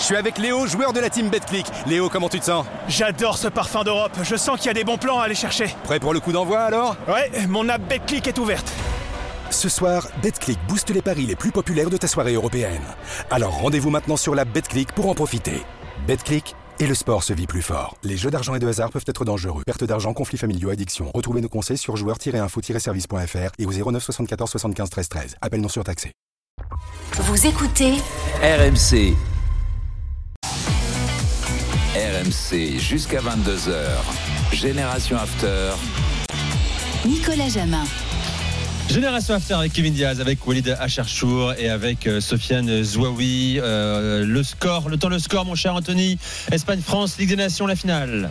Je suis avec Léo, joueur de la team BetClick. Léo, comment tu te sens? J'adore ce parfum d'Europe. Je sens qu'il y a des bons plans à aller chercher. Prêt pour le coup d'envoi alors? Ouais, mon app BetClick est ouverte. Ce soir, BetClick booste les paris les plus populaires de ta soirée européenne. Alors rendez-vous maintenant sur la BetClick pour en profiter. BetClick et le sport se vit plus fort. Les jeux d'argent et de hasard peuvent être dangereux. Perte d'argent, conflits familiaux, addiction. Retrouvez nos conseils sur joueurs-info-service.fr et au 09 74 75 13 13. Appel non surtaxé. Vous écoutez RMC. RMC jusqu'à 22h. Génération After. Nicolas Jamin. Génération After avec Kevin Diaz, avec Walid Acharchour et avec euh, Sofiane Zouaoui. Euh, le score, le temps, le score, mon cher Anthony. Espagne-France, Ligue des Nations, la finale.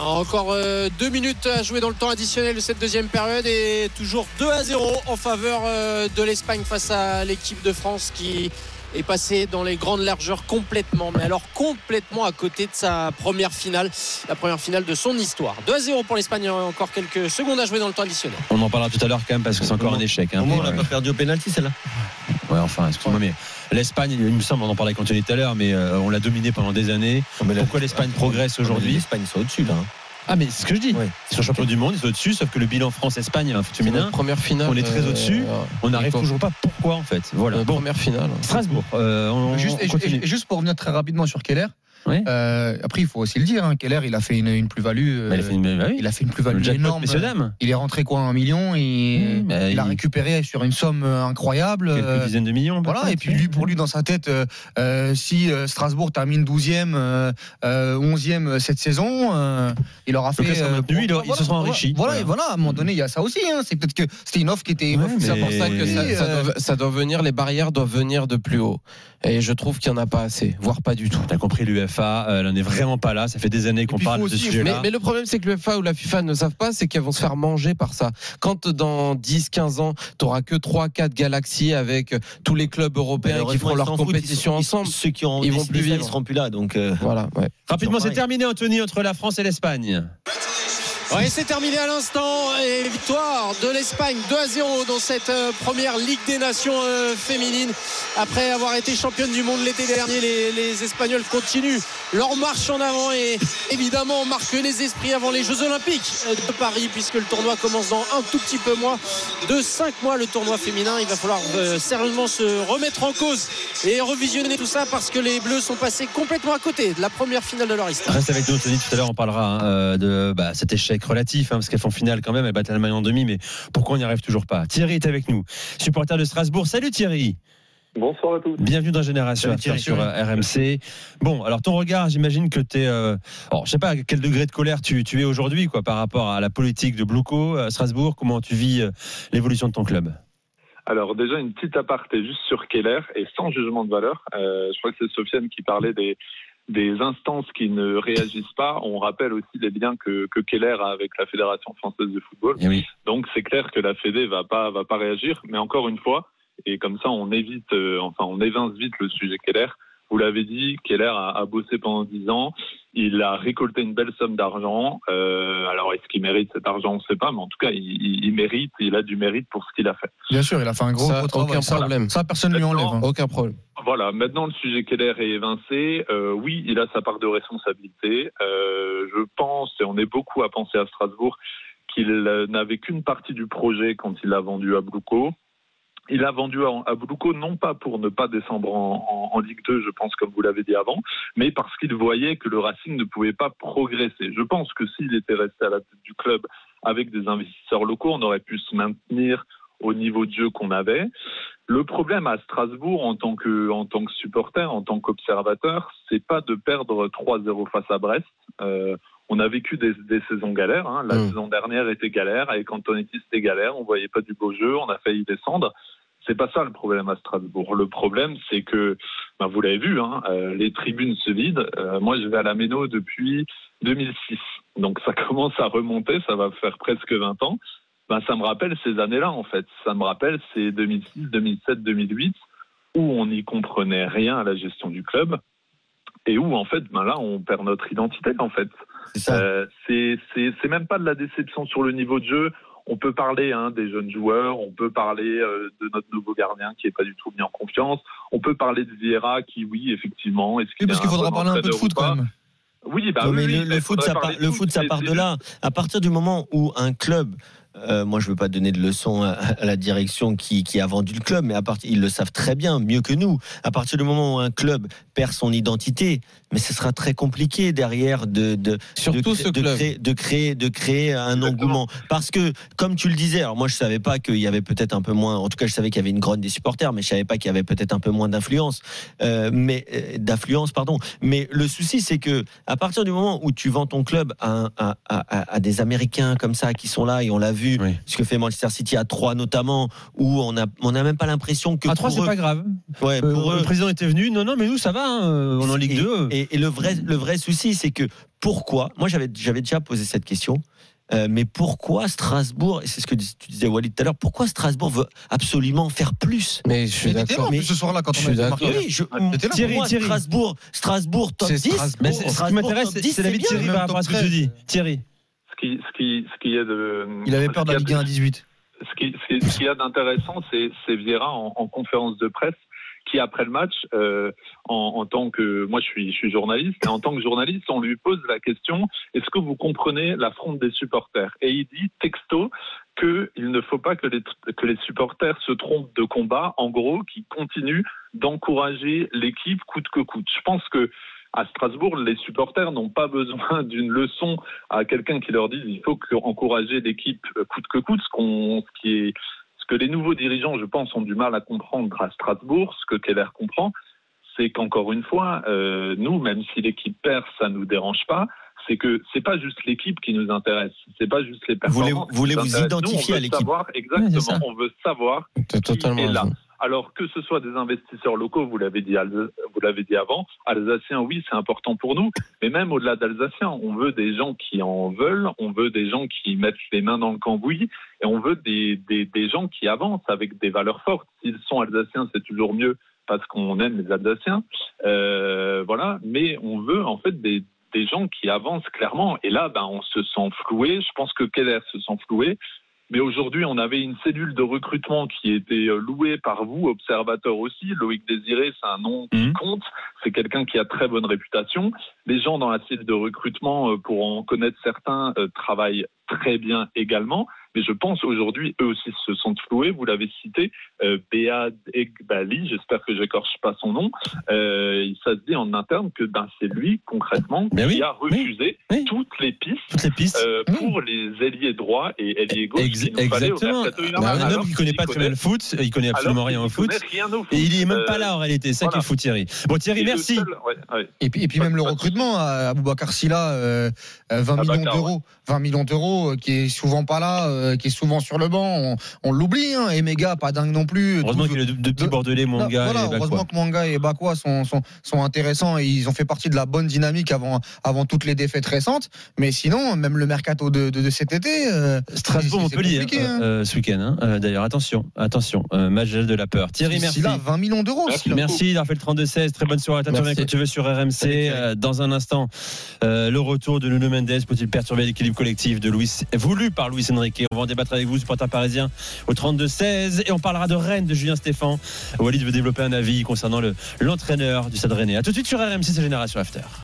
Encore euh, deux minutes à jouer dans le temps additionnel de cette deuxième période et toujours 2 à 0 en faveur euh, de l'Espagne face à l'équipe de France qui est passée dans les grandes largeurs complètement, mais alors complètement à côté de sa première finale, la première finale de son histoire. 2 à 0 pour l'Espagne, encore quelques secondes à jouer dans le temps additionnel. On en parlera tout à l'heure quand même parce que c'est encore un échec. hein. Au moins, on n'a Ouais. pas perdu au pénalty, celle-là. Ouais, enfin, excuse-moi, mais l'Espagne, il me semble, on en parlait avec Anthony tout à l'heure, mais euh, on l'a dominé pendant des années. Pourquoi l'Espagne progresse aujourd'hui L'Espagne, sont au-dessus, là. hein. Ah, mais c'est ce que je dis. Ouais. Ils sont champions du monde, ils sont au-dessus, sauf que le bilan France-Espagne féminin, première finale. on est très au-dessus. on n'arrive toujours pas. Pourquoi en fait? Voilà. Bon, première finale. Strasbourg. euh, on, Juste, on et- continue. et- et juste pour revenir très rapidement sur Keller, Oui. euh, après il faut aussi le dire, hein, Keller il a fait une, une plus-value, euh, Mais il a fait une, bah oui, il a fait une plus-value énorme. messieurs dames. Il est rentré quoi un million et Mmh, bah, il a il- récupéré sur une somme euh, incroyable. Quelques euh, dizaines de millions. voilà, et puis lui, pour lui, dans sa tête, euh, euh, si Strasbourg termine 12e, euh, euh, 11e cette saison, euh, il aura fait. maintenu, il aura- il se sera enrichi. Voilà, Voilà. et voilà, à un moment donné, il y a ça aussi. hein. C'est peut-être que c'était une offre qui était Ouais, ça que ça, ça doit, ça doit venir, les barrières doivent venir de plus haut. Et je trouve qu'il n'y en a pas assez, voire pas du tout. T'as compris, l'UFA, euh, elle n'en est vraiment pas là. Ça fait des années qu'on parle de ce Mais, sujet-là. mais le problème, c'est que l'UEFA ou la FIFA ne savent pas, c'est qu'ils vont se faire manger par ça. Quand dans 10-15 ans, tu n'auras que 3-4 galaxies avec euh, tous les clubs européens qui feront leur ils compétition ils- ensemble. Ceux qui ont ils vont plus vivre. Ils seront plus là. Donc, euh, Voilà, ouais. Rapidement, c'est terminé, Anthony, entre la France et l'Espagne. Ouais, c'est terminé à l'instant et victoire de l'Espagne 2 à 0 dans cette euh, première Ligue des Nations euh, féminine. Après avoir été championne du monde l'été dernier, les, Espagnols continuent leur marche en avant et évidemment marquent les esprits avant les Jeux Olympiques euh, de Paris puisque le tournoi commence dans un tout petit peu moins de 5 mois le tournoi féminin. Il va falloir sérieusement se remettre en cause et revisionner tout ça parce que les Bleus sont passés complètement à côté de la première finale de leur histoire. Reste avec nous, Anthony. Tout à l'heure, on parlera hein, de bah, cet échec relatif, hein, parce qu'elles font finale quand même. Elles battent l'Allemagne en demi, mais pourquoi on n'y arrive toujours pas? Thierry est avec nous, supporter de Strasbourg. Salut Thierry. Bonsoir à tous. Bienvenue dans Génération Thierry. sur euh, RMC. Bon, alors ton regard, j'imagine que tu es. Euh, alors, je sais pas à quel degré de colère tu, tu es aujourd'hui quoi, par rapport à la politique de Blouco à Strasbourg. Comment tu vis euh, l'évolution de ton club? Alors déjà une petite aparté juste sur Keller et sans jugement de valeur. Euh, je crois que c'est Sofiane qui parlait des des instances qui ne réagissent pas. On rappelle aussi les liens que, que Keller a avec la Fédération française de football. Eh oui. Donc c'est clair que la Fédé va pas va pas réagir. Mais encore une fois, et comme ça on évite, euh, enfin on évince vite le sujet Keller. Vous l'avez dit, Keller a, a bossé pendant 10 ans. Il a récolté une belle somme d'argent. Euh, alors est-ce qu'il mérite cet argent? On ne sait pas, mais en tout cas il, il- il mérite. Il a du mérite pour ce qu'il a fait. Bien sûr, il a fait un gros, Ça, gros travail. aucun Ça, problème. Ça, personne ne lui enlève. hein. Aucun problème. Voilà, maintenant le sujet Keller est évincé. Euh, oui, il a sa part de responsabilité. Euh, je pense, et on est beaucoup à penser à Strasbourg, qu'il n'avait qu'une partie du projet quand il l'a vendu à Blouco. Il a vendu à, à non pas pour ne pas descendre en, Ligue 2, je pense, comme vous l'avez dit avant, mais parce qu'il voyait que le Racing ne pouvait pas progresser. Je pense que s'il était resté à la tête du club avec des investisseurs locaux, on aurait pu se maintenir au niveau de jeu qu'on avait. Le problème à Strasbourg en tant que en tant que supporter, en tant qu'observateur, c'est pas de perdre 3-0 face à Brest. Euh, on a vécu des, des saisons galères. hein. La Mm. saison dernière était galère avec Antonetti c'était galère. On voyait pas du beau jeu. On a failli descendre. C'est pas ça le problème à Strasbourg. Le problème, c'est que, ben, vous l'avez vu, hein, euh, les tribunes se vident. Euh, moi, je vais à la Méno depuis 2006, donc ça commence à remonter. Ça va faire presque 20 ans ben, ça me rappelle ces années-là, en fait. Ça me rappelle ces 2006, 2007, 2008, où on n'y comprenait rien à la gestion du club et où, en fait, ben là, on perd notre identité, en fait. C'est. Euh, c'est même pas de la déception sur le niveau de jeu. On peut parler hein, des jeunes joueurs, on peut parler euh, de notre nouveau gardien qui est pas du tout mis en confiance, on peut parler de Vieira qui, oui, effectivement, est-ce Oui, parce qu'il faudra parler un peu de foot quand même. Oui, bah Non, mais oui, le, foot, ça part, le foot, ça part de là. À partir du moment où un club, euh, moi je veux pas donner de leçons à, à la direction qui, qui a vendu le club, mais à partir, ils le savent très bien, mieux que nous. À partir du moment où un club perd son identité, mais ce sera très compliqué derrière de de Surtout de, ce de club. créer, de créer de créer un Exactement. engouement. Parce que comme tu le disais, alors moi je savais pas qu'il y avait peut-être un peu moins. En tout cas, je savais qu'il y avait une grogne des supporters, mais je savais pas qu'il y avait peut-être un peu moins d'influence, euh, mais euh, d'affluence, pardon. Mais le souci, c'est que à partir du moment où tu vends ton club à, à- à des Américains comme ça qui sont là et on l'a vu, Oui. ce que fait Manchester City à 3 notamment, où on a on a même pas l'impression que À 3, pour c'est pas grave. ouais, Euh, pour eux, le président était venu. Non, non, mais nous, ça va. hein, On est en Ligue et, 2. Et, et le vrai, le vrai souci, c'est que pourquoi Moi, j'avais, j'avais déjà posé cette question. euh, mais pourquoi Strasbourg, et c'est ce que dis- tu disais Walid tout à l'heure, pourquoi Strasbourg veut absolument faire plus? Mais je suis en mais- ce soir-là quand je on a d'accord. Oui, je, là Thierry, pour moi, Thierry. Strasbourg, Strasbourg top C'est 10. Strasbourg. Mais ce qui m'intéresse, c'est 10, c'est l'avis de. Thierry par rapport à ce que top dis. Thierry. Ce qui, ce qui, ce qui est de. Il avait peur de la ce qu'il y Ligue a 1 à 18. ce qui, ce qui- ce qu'il y a d'intéressant, c'est, c'est Vieira en, en conférence de presse qui, après le match, euh, en, en tant que. Moi, je suis, je suis journaliste, et en tant que journaliste, on lui pose la question est-ce que vous comprenez la fronde des supporters? Et il dit, texto, qu'il ne faut pas que les, que les supporters se trompent de combat, en gros, qui continuent d'encourager l'équipe coûte que coûte. Je pense que. À Strasbourg, les supporters n'ont pas besoin d'une leçon à quelqu'un qui leur dise il faut encourager l'équipe coûte que coûte, ce, qu'on, ce qui est ce que les nouveaux dirigeants, je pense, ont du mal à comprendre à Strasbourg, ce que Keller comprend, c'est qu'encore une fois, euh, nous, même si l'équipe perd, ça nous dérange pas. C'est que c'est pas juste l'équipe qui nous intéresse, c'est pas juste les performances. qui voulez nous vous. Nous, identifier on à veut l'équipe. savoir- exactement, on veut savoir totalement est là. raison. Alors que ce soit des investisseurs locaux, vous l'avez dit, vous l'avez dit avant, Alsaciens, oui, c'est important pour nous, mais même au-delà d'Alsaciens, on veut des gens qui en veulent, on veut des gens qui mettent les mains dans le cambouis, et on veut des, des, des gens qui avancent avec des valeurs fortes. S'ils sont Alsaciens, c'est toujours mieux parce qu'on aime les Alsaciens, euh, voilà, mais on veut en fait des, des gens qui avancent clairement, et là, ben, on se sent floué, je pense que Keller se sent floué, mais aujourd'hui, on avait une cellule de recrutement qui était euh, louée par vous, observateurs aussi. Loïc Désiré, c'est un nom qui Mhm. compte. C'est quelqu'un qui a très bonne réputation. Les gens dans la cellule de recrutement, euh, pour en connaître certains, euh, travaillent très bien également. Mais je pense aujourd'hui, eux aussi se sont floués. Vous l'avez cité, euh, Egbali, j'espère que j'écorche pas son nom. Euh, ça se dit en interne que ben, c'est lui, concrètement, Ben qui oui, a refusé oui. toutes les pistes Toutes les pistes. euh, pour les ailiers droits et ailiers gauche Ex- qu'il au exactement. mercato Un homme qui connaît qu'il pas très bien le foot, il connaît absolument rien au foot. connaît rien au foot. Et il est même Euh, pas là en réalité, c'est ça qui voilà. est fou Thierry. Bon Thierry, et merci. seul- ouais, ouais. Et puis, et puis même le recrutement à Aboubacar Silla, euh, euh, 20 millions d'euros, 20 millions d'euros, euh, qui est souvent pas là, euh, qui est souvent sur le banc. On, on l'oublie. Hein. Et méga, pas dingue non plus. Heureusement 12 qu'il y a deux, deux petits de- bordelais, voilà, et heureusement Bakwa. que Mwanga et Bakwa sont, sont, sont intéressants et ils ont fait partie de la bonne dynamique avant, avant toutes les défaites récentes. Mais sinon, même le mercato de, de, de cet été. euh, Strasbourg c'est- c'est Montpellier compliqué, hein, hein. euh, ce week-end. hein. Euh, D'ailleurs attention, attention, euh, match de la peur. Thierry, merci. Silla, 20 millions d'euros. Merci. D'avoir fait le 32-16. Très bonne soirée. Merci. quand tu veux sur RMC. Euh, dans un instant, euh, le retour de Nuno Mendes peut-il perturber l'équilibre collectif de Luis, voulu par Luis Enrique? On va en débattre avec vous, supporter parisien, au 32-16. Et on parlera de Rennes de Julien Stéphan. Walid veut développer un avis concernant le- l'entraîneur du Stade Rennais. A tout de suite sur RMC, c'est Génération After.